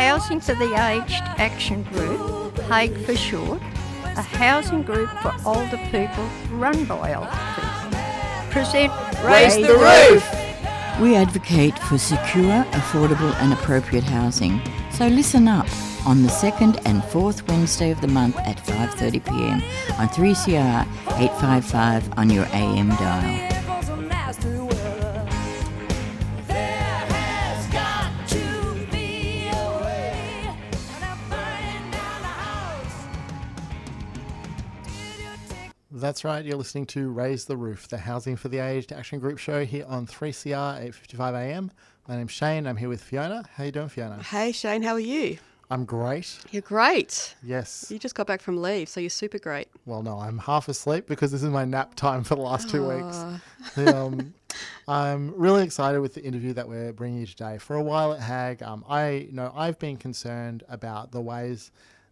Housing for the Aged Action Group, HAAG for short, a housing group for older people run by older people. Present Raise the Roof! We advocate for secure, affordable, and appropriate housing. So listen up on the second and fourth Wednesday of the month at 5:30 p.m. on 3CR 855 on your AM dial. That's right, you're listening to Raise the Roof, the Housing for the Aged Action Group show here on 3CR 8:55 a.m. My name's Shane. I'm here with Fiona. How you doing, Fiona? Hey Shane, how are you? I'm great. You're great. Yes. You just got back from leave, so you're super great. Well, no, I'm half asleep because this is my nap time for the last two weeks. Um, I'm really excited with the interview that we're bringing you today. For a while at HAG, um, I you know I've been concerned about the ways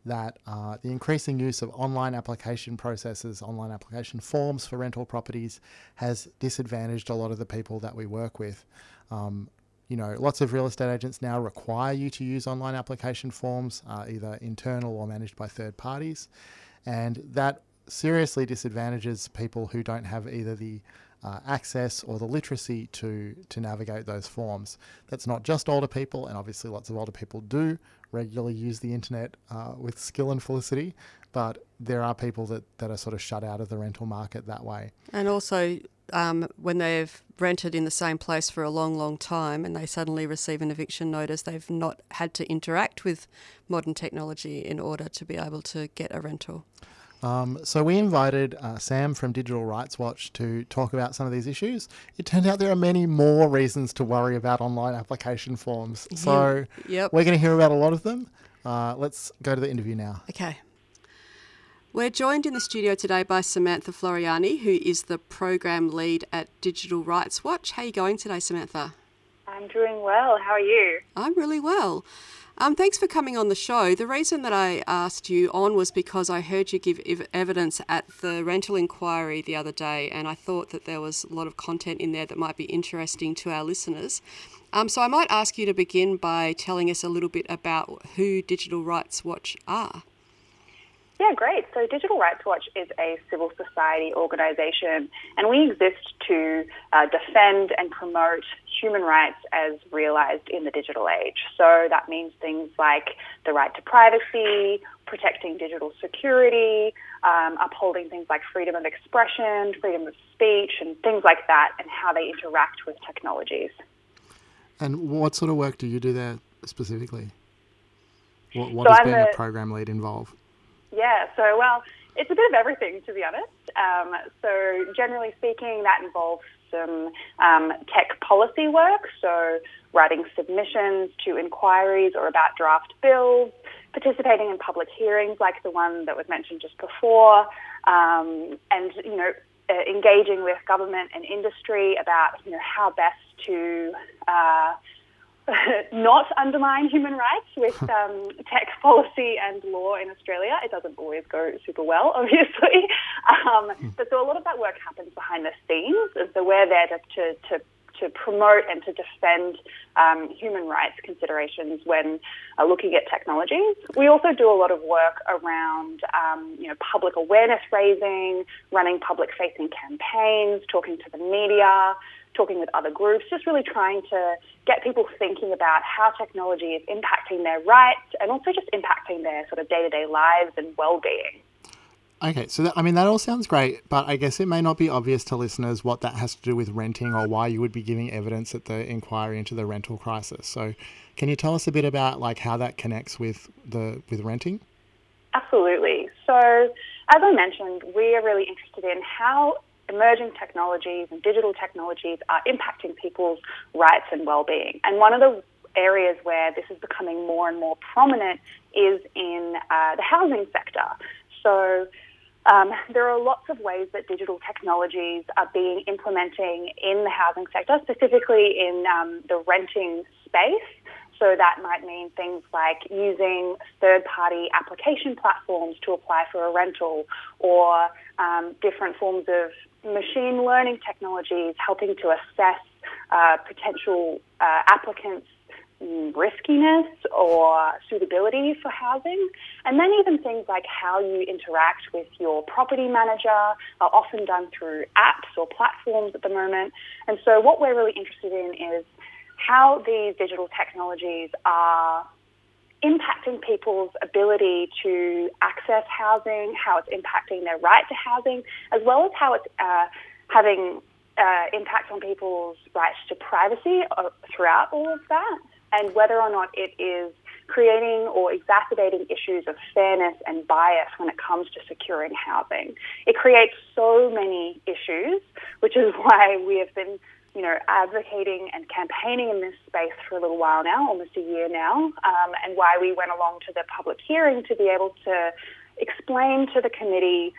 that uh, the increasing use of online application processes, online application forms for rental properties, has disadvantaged a lot of the people that we work with. Um, you know, lots of real estate agents now require you to use online application forms, uh, either internal or managed by third parties, and that seriously disadvantages people who don't have either the uh, access or the literacy to to navigate those forms. That's not just older people, and obviously lots of older people do regularly use the internet uh, with skill and felicity, but there are people that, that are sort of shut out of the rental market that way. And also, um, when they've rented in the same place for a long, long time and they suddenly receive an eviction notice, they've not had to interact with modern technology in order to be able to get a rental. Um, so we invited uh, Sam from Digital Rights Watch to talk about some of these issues. It turned out there are many more reasons to worry about online application forms. So Yep. we're going to hear about a lot of them. Uh, let's go to the interview now. Okay. We're joined in the studio today by Samantha Floreani, who is the program lead at Digital Rights Watch. How are you going today, Samantha? I'm doing well. How are you? I'm really well. Um, thanks for coming on the show. The reason that I asked you on was because I heard you give ev- evidence at the rental inquiry the other day, and I thought that there was a lot of content in there that might be interesting to our listeners. Um, so I might ask you to begin by telling us a little bit about who Digital Rights Watch are. Yeah, great. So Digital Rights Watch is a civil society organisation, and we exist to uh, defend and promote human rights as realised in the digital age. So that means things like the right to privacy, protecting digital security, um, upholding things like freedom of expression, freedom of speech, and things like that, and how they interact with technologies. And what sort of work do you do there specifically? What, what So does I'm being a the- program lead involve? Yeah, so well, it's a bit of everything to be honest. Um, so generally speaking, that involves some um, tech policy work, so writing submissions to inquiries or about draft bills, participating in public hearings like the one that was mentioned just before, um, and you know uh, engaging with government and industry about you know how best to uh, not undermine human rights with um, tech policy and law in Australia. It doesn't always go super well, obviously. Um, but so a lot of that work happens behind the scenes, and so we're there to, to, to to promote and to defend um, human rights considerations when uh, looking at technologies. We also do a lot of work around, um, you know, public awareness raising, running public-facing campaigns, talking to the media, talking with other groups, just really trying to get people thinking about how technology is impacting their rights and also just impacting their sort of day-to-day lives and well-being. Okay, so that, I mean that all sounds great, but I guess it may not be obvious to listeners what that has to do with renting or why you would be giving evidence at the inquiry into the rental crisis. So, can you tell us a bit about like how that connects with the with renting? Absolutely. So, as I mentioned, we are really interested in how emerging technologies and digital technologies are impacting people's rights and well-being. And one of the areas where this is becoming more and more prominent is in uh, the housing sector. So. Um, there are lots of ways that digital technologies are being implementing in the housing sector, specifically in um, the renting space. So that might mean things like using third party application platforms to apply for a rental or um, different forms of machine learning technologies helping to assess uh, potential uh, applicants' riskiness or suitability for housing. And then even things like how you interact with your property manager are often done through apps or platforms at the moment. And so what we're really interested in is how these digital technologies are impacting people's ability to access housing, how it's impacting their right to housing, as well as how it's uh, having uh, impact on people's rights to privacy uh, throughout all of that, and whether or not it is creating or exacerbating issues of fairness and bias when it comes to securing housing. It creates so many issues, which is why we have been you know, advocating and campaigning in this space for a little while now, almost a year now, um, and why we went along to the public hearing to be able to explain to the committee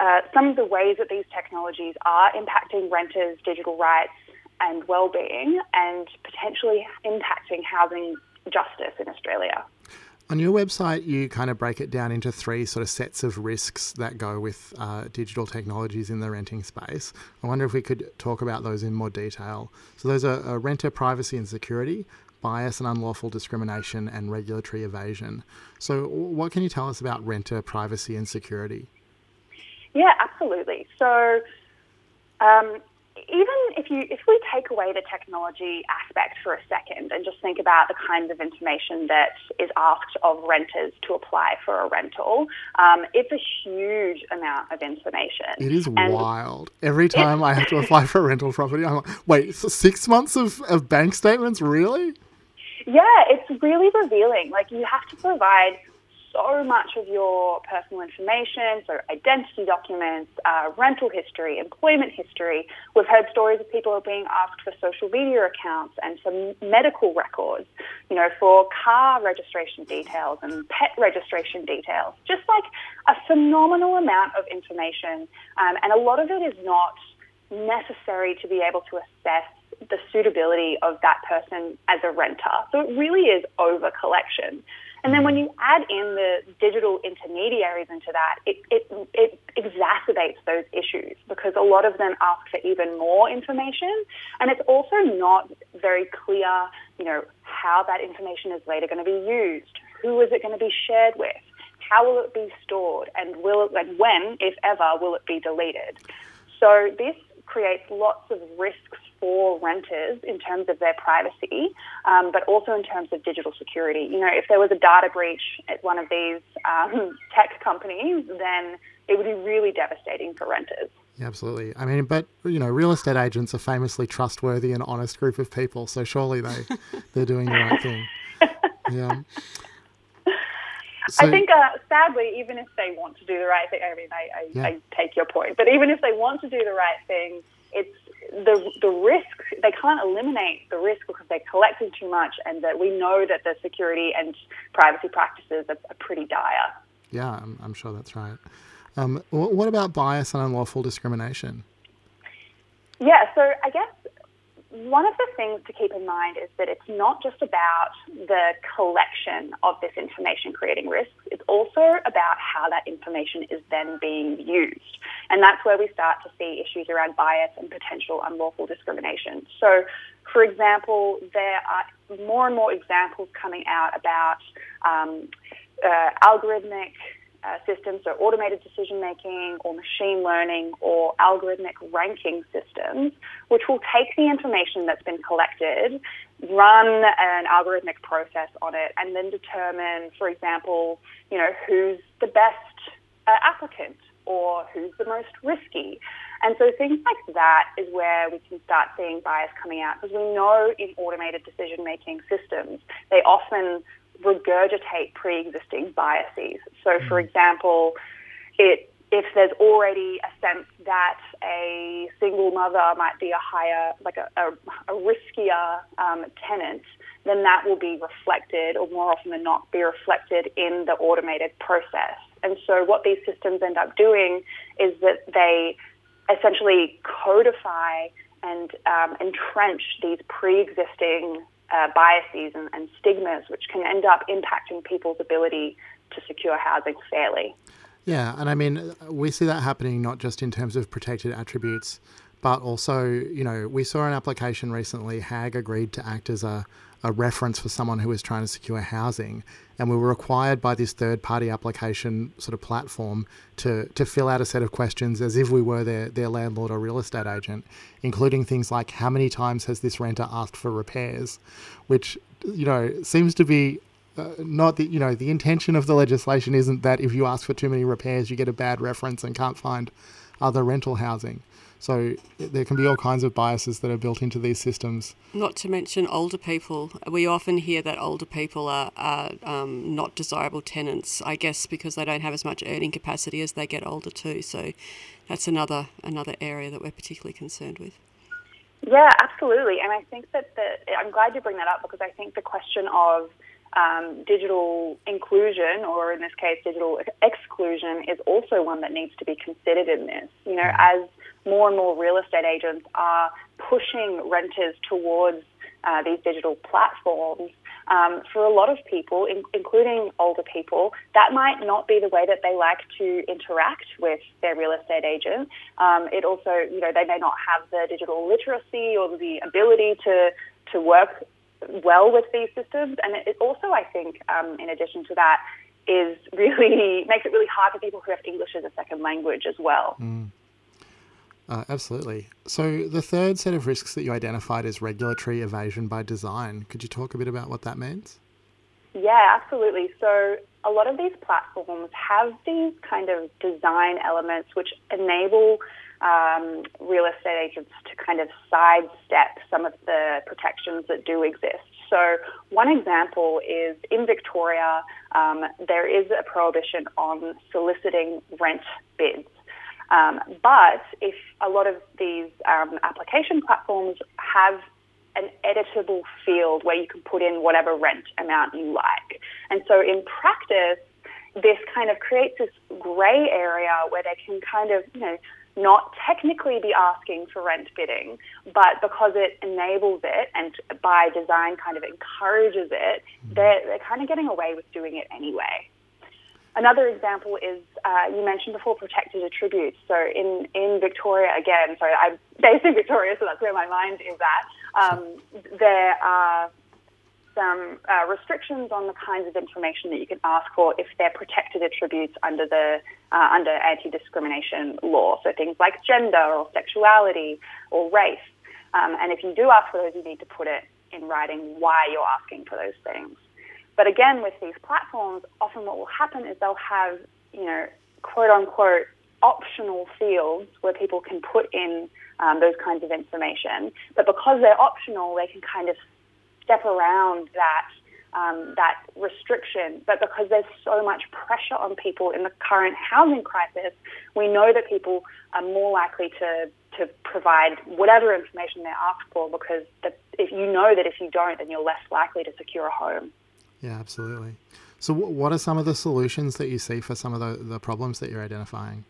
uh, some of the ways that these technologies are impacting renters' digital rights and well-being, and potentially impacting housing justice in Australia. On your website, you kind of break it down into three sort of sets of risks that go with uh, digital technologies in the renting space. I wonder if we could talk about those in more detail. So, those are uh, renter privacy and security, bias and unlawful discrimination, and regulatory evasion. So, what can you tell us about renter privacy and security? Yeah, absolutely. So, um, even if you if we take away the technology aspect for a second and just think about the kinds of information that is asked of renters to apply for a rental, um, it's a huge amount of information. It is and wild. Every time I have to apply for a rental property, I'm like, wait, so six months of, of bank statements, really? Yeah, it's really revealing. Like you have to provide so much of your personal information, so identity documents, uh, rental history, employment history. We've heard stories of people being asked for social media accounts and for medical records, you know, for car registration details and pet registration details. Just like a phenomenal amount of information, um, and a lot of it is not necessary to be able to assess the suitability of that person as a renter. So it really is over collection. And then when you add in the digital intermediaries into that, it, it, it exacerbates those issues because a lot of them ask for even more information. And it's also not very clear, you know, how that information is later going to be used. Who is it going to be shared with? How will it be stored? And will it, and when, if ever, will it be deleted? So this creates lots of risks for renters in terms of their privacy, um, but also in terms of digital security. You know, if there was a data breach at one of these um, tech companies, then it would be really devastating for renters. Yeah, absolutely. I mean, but you know, real estate agents are famously trustworthy and honest group of people, so surely they they're doing the right thing. Yeah. So, I think, uh, sadly, even if they want to do the right thing, I mean, I, I, yeah. I take your point, but even if they want to do the right thing, it's the the risk they can't eliminate the risk because they're collecting too much, and that we know that the security and privacy practices are, are pretty dire. Yeah, I'm, I'm sure that's right. Um, what about bias and unlawful discrimination? Yeah, so I guess one of the things to keep in mind is that it's not just about the collection of this information creating risks, it's also about how that information is then being used. And that's where we start to see issues around bias and potential unlawful discrimination. So, for example, there are more and more examples coming out about um, uh, algorithmic uh, systems, so automated decision making or machine learning or algorithmic ranking systems, which will take the information that's been collected, run an algorithmic process on it, and then determine, for example, you know, who's the best uh, applicant or who's the most risky. And so things like that is where we can start seeing bias coming out because we know in automated decision making systems, they often regurgitate pre-existing biases. So, for mm. example, it if there's already a sense that a single mother might be a higher, like a, a, a riskier um, tenant, then that will be reflected, or more often than not, be reflected in the automated process. And so, what these systems end up doing is that they essentially codify and um, entrench these pre existing uh, biases and, and stigmas, which can end up impacting people's ability to secure housing fairly. Yeah, and I mean, we see that happening not just in terms of protected attributes, but also, you know, we saw an application recently. HAG agreed to act as a, a reference for someone who was trying to secure housing, and we were required by this third-party application sort of platform to to fill out a set of questions as if we were their their landlord or real estate agent, including things like how many times has this renter asked for repairs, which you know seems to be uh, not the you know the intention of the legislation isn't that if you ask for too many repairs you get a bad reference and can't find other rental housing. So there can be all kinds of biases that are built into these systems. Not to mention older people. We often hear that older people are, are um, not desirable tenants, I guess because they don't have as much earning capacity as they get older too. So that's another another area that we're particularly concerned with. Yeah, absolutely. And I think that the, I'm glad you bring that up because I think the question of um, digital inclusion, or in this case, digital exclusion, is also one that needs to be considered in this. You know, as more and more real estate agents are pushing renters towards uh, these digital platforms, um, for a lot of people, in, including older people, that might not be the way that they like to interact with their real estate agent. Um, it also, you know, they may not have the digital literacy or the ability to to work well with these systems. And it also, I think, um, in addition to that, is really makes it really hard for people who have English as a second language as well. Mm. Uh, absolutely. So, the third set of risks that you identified is regulatory evasion by design. Could you talk a bit about what that means? Yeah, absolutely. So, a lot of these platforms have these kind of design elements which enable um, real estate agents to kind of sidestep some of the protections that do exist. So, one example is in Victoria, um, there is a prohibition on soliciting rent bids. Um, but if a lot of these um, application platforms have an editable field where you can put in whatever rent amount you like. And so in practice, this kind of creates this grey area where they can kind of, you know, not technically be asking for rent bidding, but because it enables it and by design kind of encourages it, they're, they're kind of getting away with doing it anyway. Another example is uh, you mentioned before protected attributes. So in, in Victoria, again, sorry, I'm based in Victoria, so that's where my mind is at. Um, there are some uh, restrictions on the kinds of information that you can ask for if they're protected attributes under the uh, under anti-discrimination law. So things like gender or sexuality or race. Um, and if you do ask for those, you need to put it in writing why you're asking for those things. But again, with these platforms, often what will happen is they'll have, you know, quote unquote, optional fields where people can put in um, those kinds of information. But because they're optional, they can kind of step around that um, that restriction. But because there's so much pressure on people in the current housing crisis, we know that people are more likely to to provide whatever information they're asked for because if you know that if you don't, then you're less likely to secure a home. Yeah, absolutely. So, what are some of the solutions that you see for some of the, the problems that you're identifying?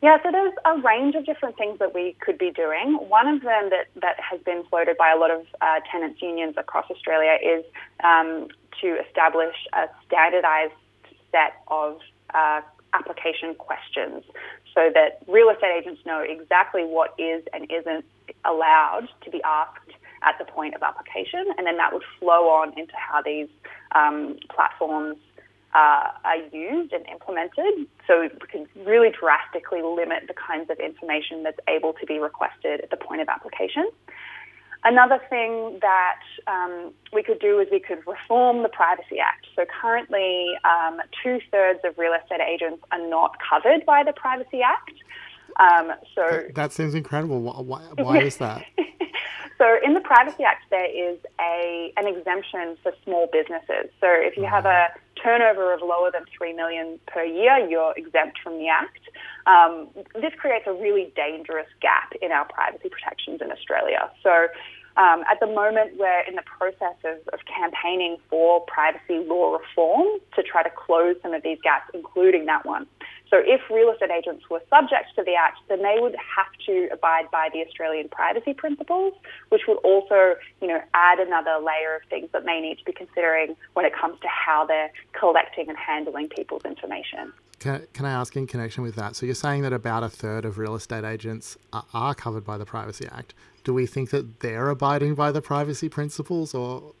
Yeah, so there's a range of different things that we could be doing. One of them that, that has been floated by a lot of uh, tenants' unions across Australia is um, to establish a standardized set of uh, application questions so that real estate agents know exactly what is and isn't allowed to be asked at the point of application, and then that would flow on into how these um, platforms uh, are used and implemented. So we can really drastically limit the kinds of information that's able to be requested at the point of application. Another thing that um, we could do is we could reform the Privacy Act. So currently, um, two thirds of real estate agents are not covered by the Privacy Act. Um, so that, that, seems incredible. Why, why is that? So in the Privacy Act, there is a an exemption for small businesses. So if you have a turnover of lower than three million per year, you're exempt from the Act. Um, this creates a really dangerous gap in our privacy protections in Australia. So. Um, at the moment, we're in the process of, of campaigning for privacy law reform to try to close some of these gaps, including that one. So if real estate agents were subject to the Act, then they would have to abide by the Australian privacy principles, which would also, you know, add another layer of things that they need to be considering when it comes to how they're collecting and handling people's information. Can, can I ask in connection with that? So you're saying that about a third of real estate agents are, are covered by the Privacy Act. Do we think that they're abiding by the privacy principles, or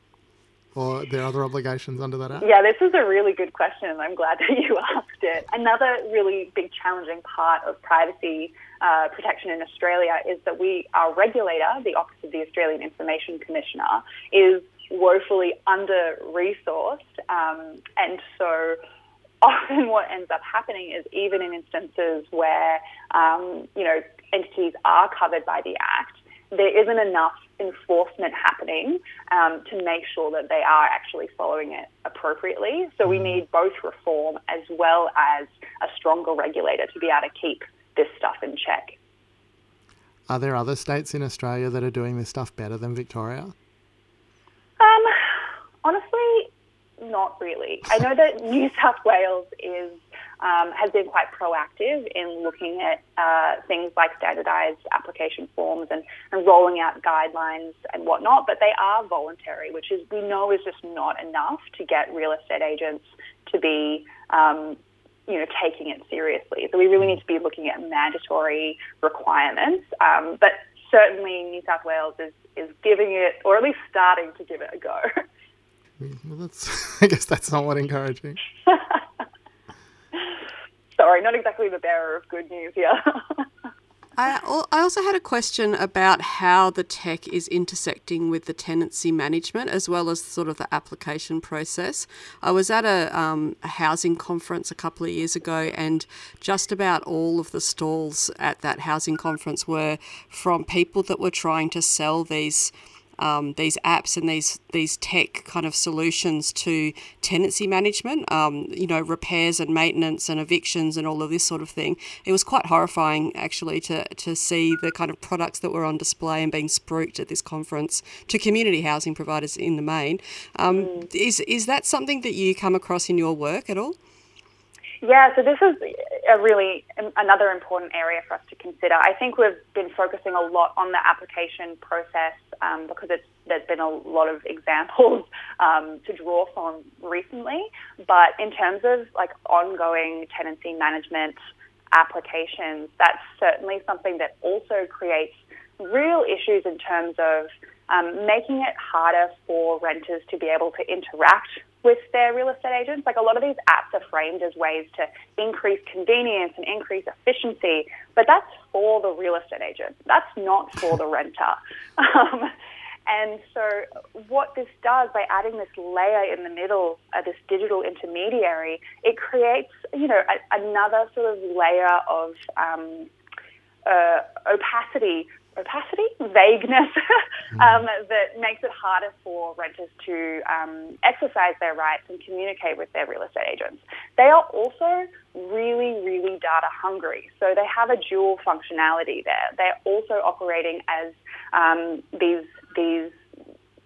or are there other obligations under that act? Yeah, this is a really good question, and I'm glad that you asked it. Another really big challenging part of privacy uh, protection in Australia is that we, our regulator, the Office of the Australian Information Commissioner, is woefully under resourced, um, and so often what ends up happening is even in instances where um, you know entities are covered by the Act, there isn't enough enforcement happening um, to make sure that they are actually following it appropriately. So we need both reform as well as a stronger regulator to be able to keep this stuff in check. Are there other states in Australia that are doing this stuff better than Victoria? Um, honestly, not really. I know that New South Wales is um, has been quite proactive in looking at uh, things like standardised application forms and, and rolling out guidelines and whatnot, but they are voluntary, which is we know is just not enough to get real estate agents to be um, you know, taking it seriously. So we really need to be looking at mandatory requirements. Um, but certainly New South Wales is, is giving it, or at least starting to give it a go. Well, that's, I guess that's somewhat encouraging. Sorry, not exactly the bearer of good news here. I, I also had a question about how the tech is intersecting with the tenancy management as well as sort of the application process. I was at a, um, a housing conference a couple of years ago, and just about all of the stalls at that housing conference were from people that were trying to sell these um, these apps and these these tech kind of solutions to tenancy management, um, you know, repairs and maintenance and evictions and all of this sort of thing. It was quite horrifying actually to to see the kind of products that were on display and being spruiked at this conference to community housing providers in the main. Um, mm. Is is that something that you come across in your work at all? Yeah, so this is a really another important area for us to consider. I think we've been focusing a lot on the application process um, because there's been a lot of examples um, to draw from recently. But in terms of like ongoing tenancy management applications, that's certainly something that also creates real issues in terms of um, making it harder for renters to be able to interact with their real estate agents. Like a lot of these apps are framed as ways to increase convenience and increase efficiency, but that's for the real estate agent. That's not for the renter. Um, and so, what this does by adding this layer in the middle, uh, this digital intermediary, it creates, you know, a, another sort of layer of um, uh, opacity opacity, vagueness um, that makes it harder for renters to um, exercise their rights and communicate with their real estate agents. They are also really, really data hungry. So they have a dual functionality there. They're also operating as um, these these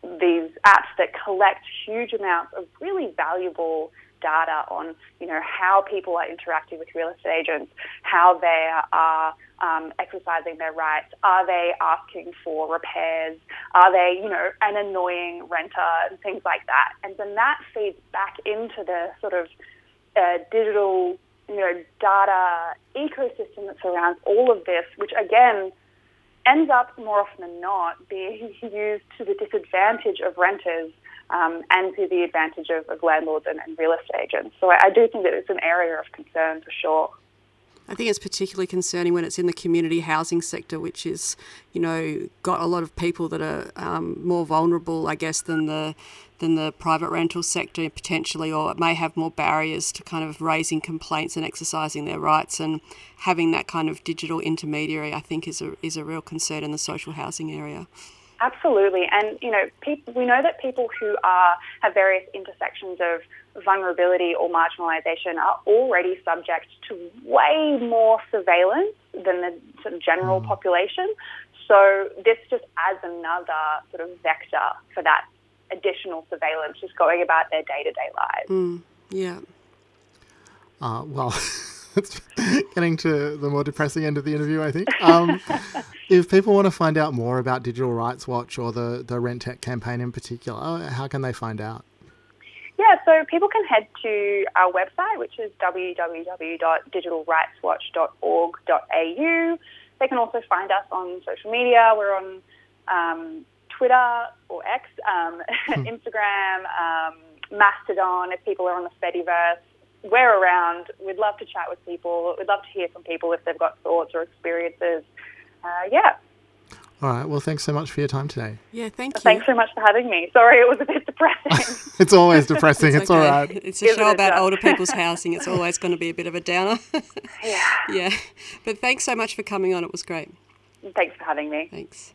these apps that collect huge amounts of really valuable data on, you know, how people are interacting with real estate agents, how they are um, exercising their rights, are they asking for repairs, are they, you know, an annoying renter and things like that. And then that feeds back into the sort of uh, digital, you know, data ecosystem that surrounds all of this, which again ends up more often than not being used to the disadvantage of renters um, and to the advantage of, of landlords and, and, real estate agents. So I, I do think that it's an area of concern for sure. I think it's particularly concerning when it's in the community housing sector, which is, you know, got a lot of people that are um, more vulnerable, I guess, than the than the private rental sector potentially, or it may have more barriers to kind of raising complaints and exercising their rights. And having that kind of digital intermediary, I think, is a is a real concern in the social housing area. Absolutely, and you know, people, we know that people who are have various intersections of vulnerability or marginalisation are already subject to way more surveillance than the sort of general mm. population. So this just adds another sort of vector for that additional surveillance, just going about their day to day lives. Mm. Yeah. Uh, well. getting to the more depressing end of the interview, I think. Um, if people want to find out more about Digital Rights Watch or the, the Rent Tech campaign in particular, how can they find out? yeah, so people can head to our website, which is www.digitalrightswatch.org.au. They can also find us on social media. We're on um, Twitter or X, um, Instagram, um, Mastodon, if people are on the Fediverse. We're around. We'd love to chat with people. We'd love to hear from people if they've got thoughts or experiences. Uh, yeah. All right. Well, thanks so much for your time today. Yeah, thank you. Thanks so much for having me. Sorry, it was a bit depressing. It's always depressing. it's all okay. right. It's a Isn't show it about just? older people's housing. It's always going to be a bit of a downer. yeah. yeah. But thanks so much for coming on. It was great. Thanks for having me. Thanks.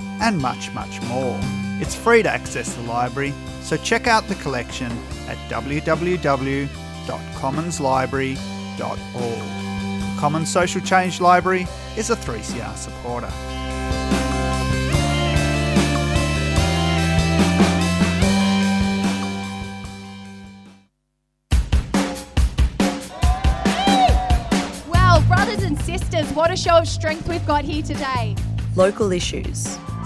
and much, much more. It's free to access the library, so check out the collection at www.commonslibrary.org. Commons Social Change Library is a 3CR supporter. Well, brothers and sisters, what a show of strength we've got here today. local issues.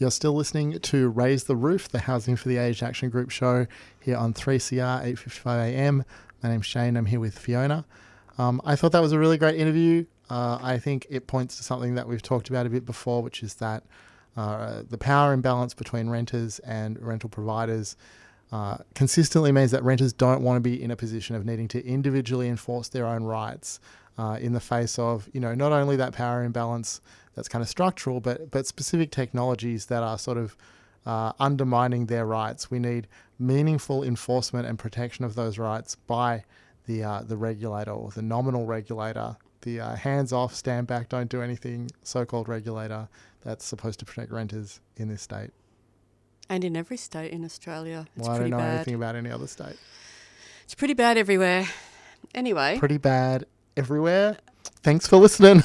You're still listening to Raise the Roof, the Housing for the Aged Action Group show here on 3CR 8:55 a.m. My name's Shane. I'm here with Fiona. Um, I thought that was a really great interview. Uh, I think it points to something that we've talked about a bit before, which is that uh, the power imbalance between renters and rental providers uh, consistently means that renters don't want to be in a position of needing to individually enforce their own rights uh, in the face of, you know, not only that power imbalance that's kind of structural, but but specific technologies that are sort of uh, undermining their rights. We need meaningful enforcement and protection of those rights by the uh, the regulator or the nominal regulator, the uh, hands off, stand back, don't do anything so-called regulator that's supposed to protect renters in this state. And in every state in Australia. It's well, I don't know bad. anything about any other state. It's pretty bad everywhere. Anyway. Pretty bad everywhere. Thanks for listening.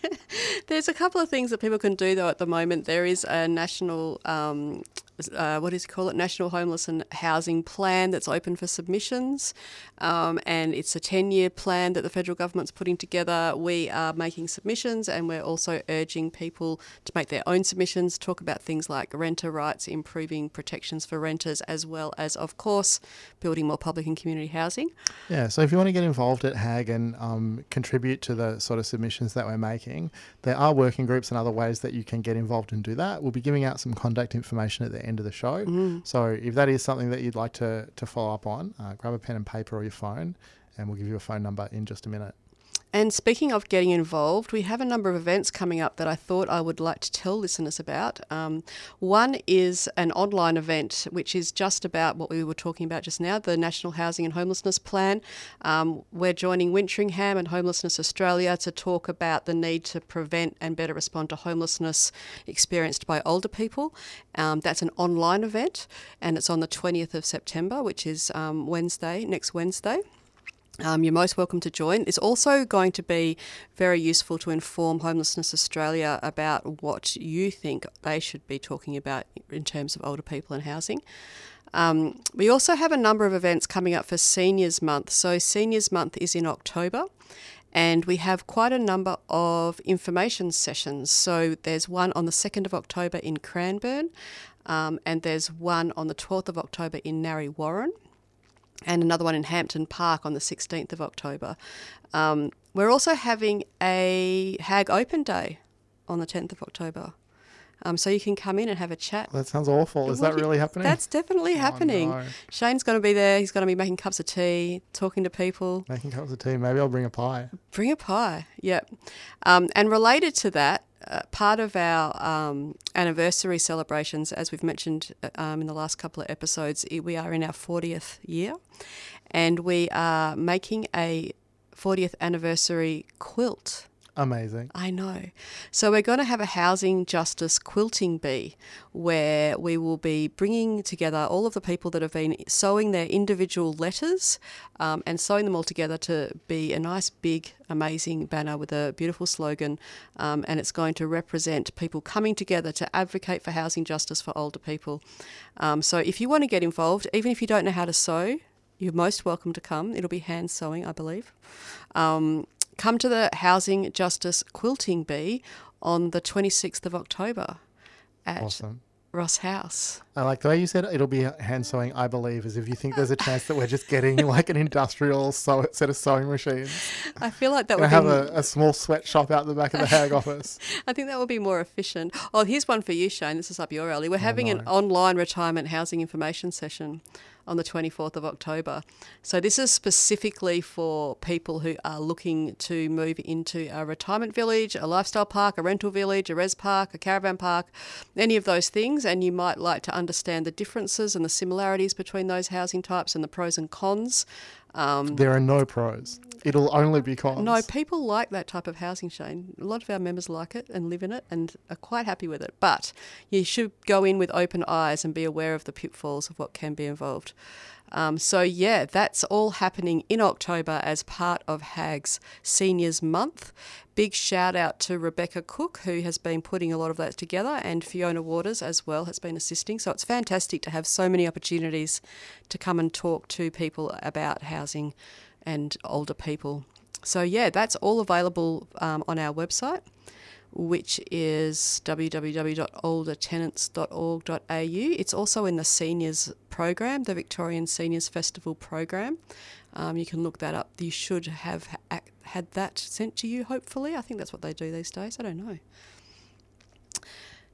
There's a couple of things that people can do though at the moment. There is a national, um, uh, what is call it, National Homeless and Housing Plan that's open for submissions, um, and it's a 10-year plan that the federal government's putting together. We are making submissions, and we're also urging people to make their own submissions. Talk about things like renter rights, improving protections for renters, as well as, of course, building more public and community housing. Yeah, so if you want to get involved at HAG and um, contribute to the sort of submissions that we're making, there are working groups and other ways that you can get involved and do that. We'll be giving out some contact information at the end of the show. Mm. So if that is something that you'd like to, to follow up on, uh, grab a pen and paper or your phone, and we'll give you a phone number in just a minute. And speaking of getting involved, we have a number of events coming up that I thought I would like to tell listeners about. Um, one is an online event, which is just about what we were talking about just now the National Housing and Homelessness Plan. Um, we're joining Wintringham and Homelessness Australia to talk about the need to prevent and better respond to homelessness experienced by older people. Um, that's an online event, and it's on the 20th of September, which is um, Wednesday, next Wednesday. Um, you're most welcome to join. It's also going to be very useful to inform Homelessness Australia about what you think they should be talking about in terms of older people and housing. Um, we also have a number of events coming up for Seniors Month. So, Seniors Month is in October, and we have quite a number of information sessions. So, there's one on the 2nd of October in Cranbourne, um, and there's one on the 12th of October in Narre Warren, and another one in Hampton Park on the 16th of October. Um, we're also having a Hag Open Day on the 10th of October. Um, so you can come in and have a chat. That sounds awful. Is that really happening? That's definitely happening. Oh, no. Shane's going to be there. He's going to be making cups of tea, talking to people. Making cups of tea. Maybe I'll bring a pie. Bring a pie. Yep. Um, and related to that, uh, part of our um, anniversary celebrations, as we've mentioned uh, um, in the last couple of episodes, we are in our 40th year, and we are making a 40th anniversary quilt. Amazing. I know. So we're going to have a housing justice quilting bee where we will be bringing together all of the people that have been sewing their individual letters um, and sewing them all together to be a nice, big, amazing banner with a beautiful slogan. Um, and it's going to represent people coming together to advocate for housing justice for older people. Um, so if you want to get involved, even if you don't know how to sew, you're most welcome to come. It'll be hand sewing, I believe. Um, come to the Housing Justice Quilting Bee on the 26th of October at Awesome. Ross House. I like the way you said it'll be hand sewing, I believe, as if you think there's a chance that we're just getting like an industrial sew- set of sewing machines. I feel like that would have be. a, a small sweatshop out the back of the Hag office. I think that would be more efficient. Oh, here's one for you, Shane. This is up your alley. We're oh, having an online retirement housing information session on the 24th of October. So, this is specifically for people who are looking to move into a retirement village, a lifestyle park, a rental village, a res park, a caravan park, any of those things. And you might like to understand the differences and the similarities between those housing types and the pros and cons. Um, There are no pros. It'll only be cons. no, people like that type of housing, Shane. A lot of our members like it and live in it and are quite happy with it. But you should go in with open eyes and be aware of the pitfalls of what can be involved. Um, so, yeah, that's all happening in October as part of HAG's Seniors Month. Big shout out to Rebecca Cook, who has been putting a lot of that together, and Fiona Waters as well has been assisting. So, it's fantastic to have so many opportunities to come and talk to people about housing and older people. So, yeah, that's all available um, on our website, which is www.oldertenants.org.au. It's also in the seniors program, the Victorian Seniors Festival program. Um, you can look that up. You should have ha- had that sent to you, hopefully. I think that's what they do these days. I don't know.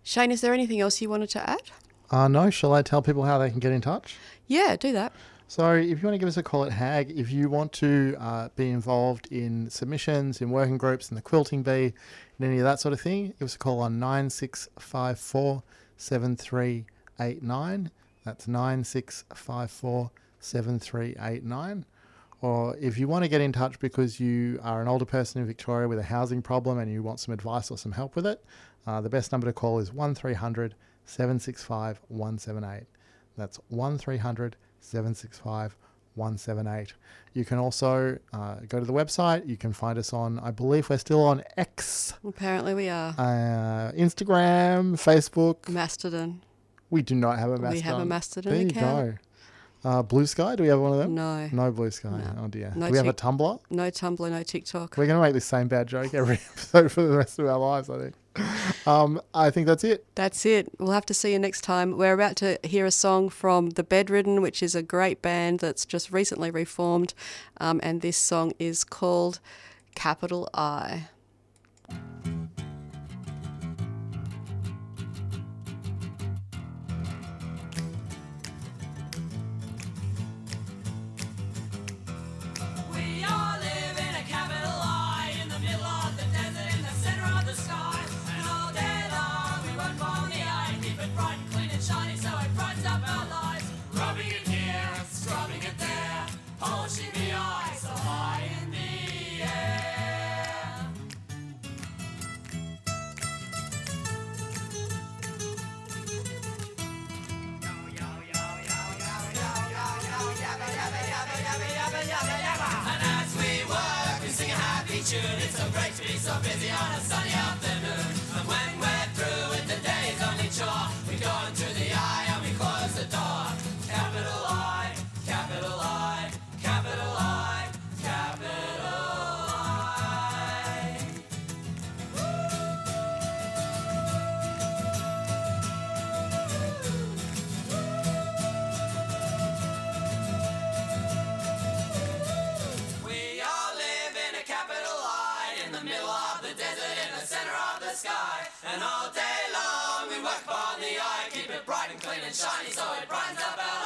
Shane, is there anything else you wanted to add? Uh, no, shall I tell people how they can get in touch? Yeah, do that. So, if you want to give us a call at HAG, if you want to uh, be involved in submissions, in working groups, in the quilting bee, in any of that sort of thing, give us a call on 9654 7389. That's 9654 7389. Or if you want to get in touch because you are an older person in Victoria with a housing problem and you want some advice or some help with it, uh, the best number to call is 1300 765 178. That's 1300 765 178. You can also uh, go to the website. You can find us on, I believe we're still on X, Apparently, we are. uh, Instagram, Facebook. Mastodon. We do not have a Mastodon. We have a Mastodon There you account. go. Uh, Blue Sky, do we have one of them? No. No Blue Sky. No. Oh dear. No do we have a Tumblr? No Tumblr, no TikTok. We're going to make this same bad joke every episode for the rest of our lives, I think. Um, I think that's it. That's it. We'll have to see you next time. We're about to hear a song from The Bedridden, which is a great band that's just recently reformed. Um, and this song is called Capital I. so busy on a sunny and shiny so it brightens up our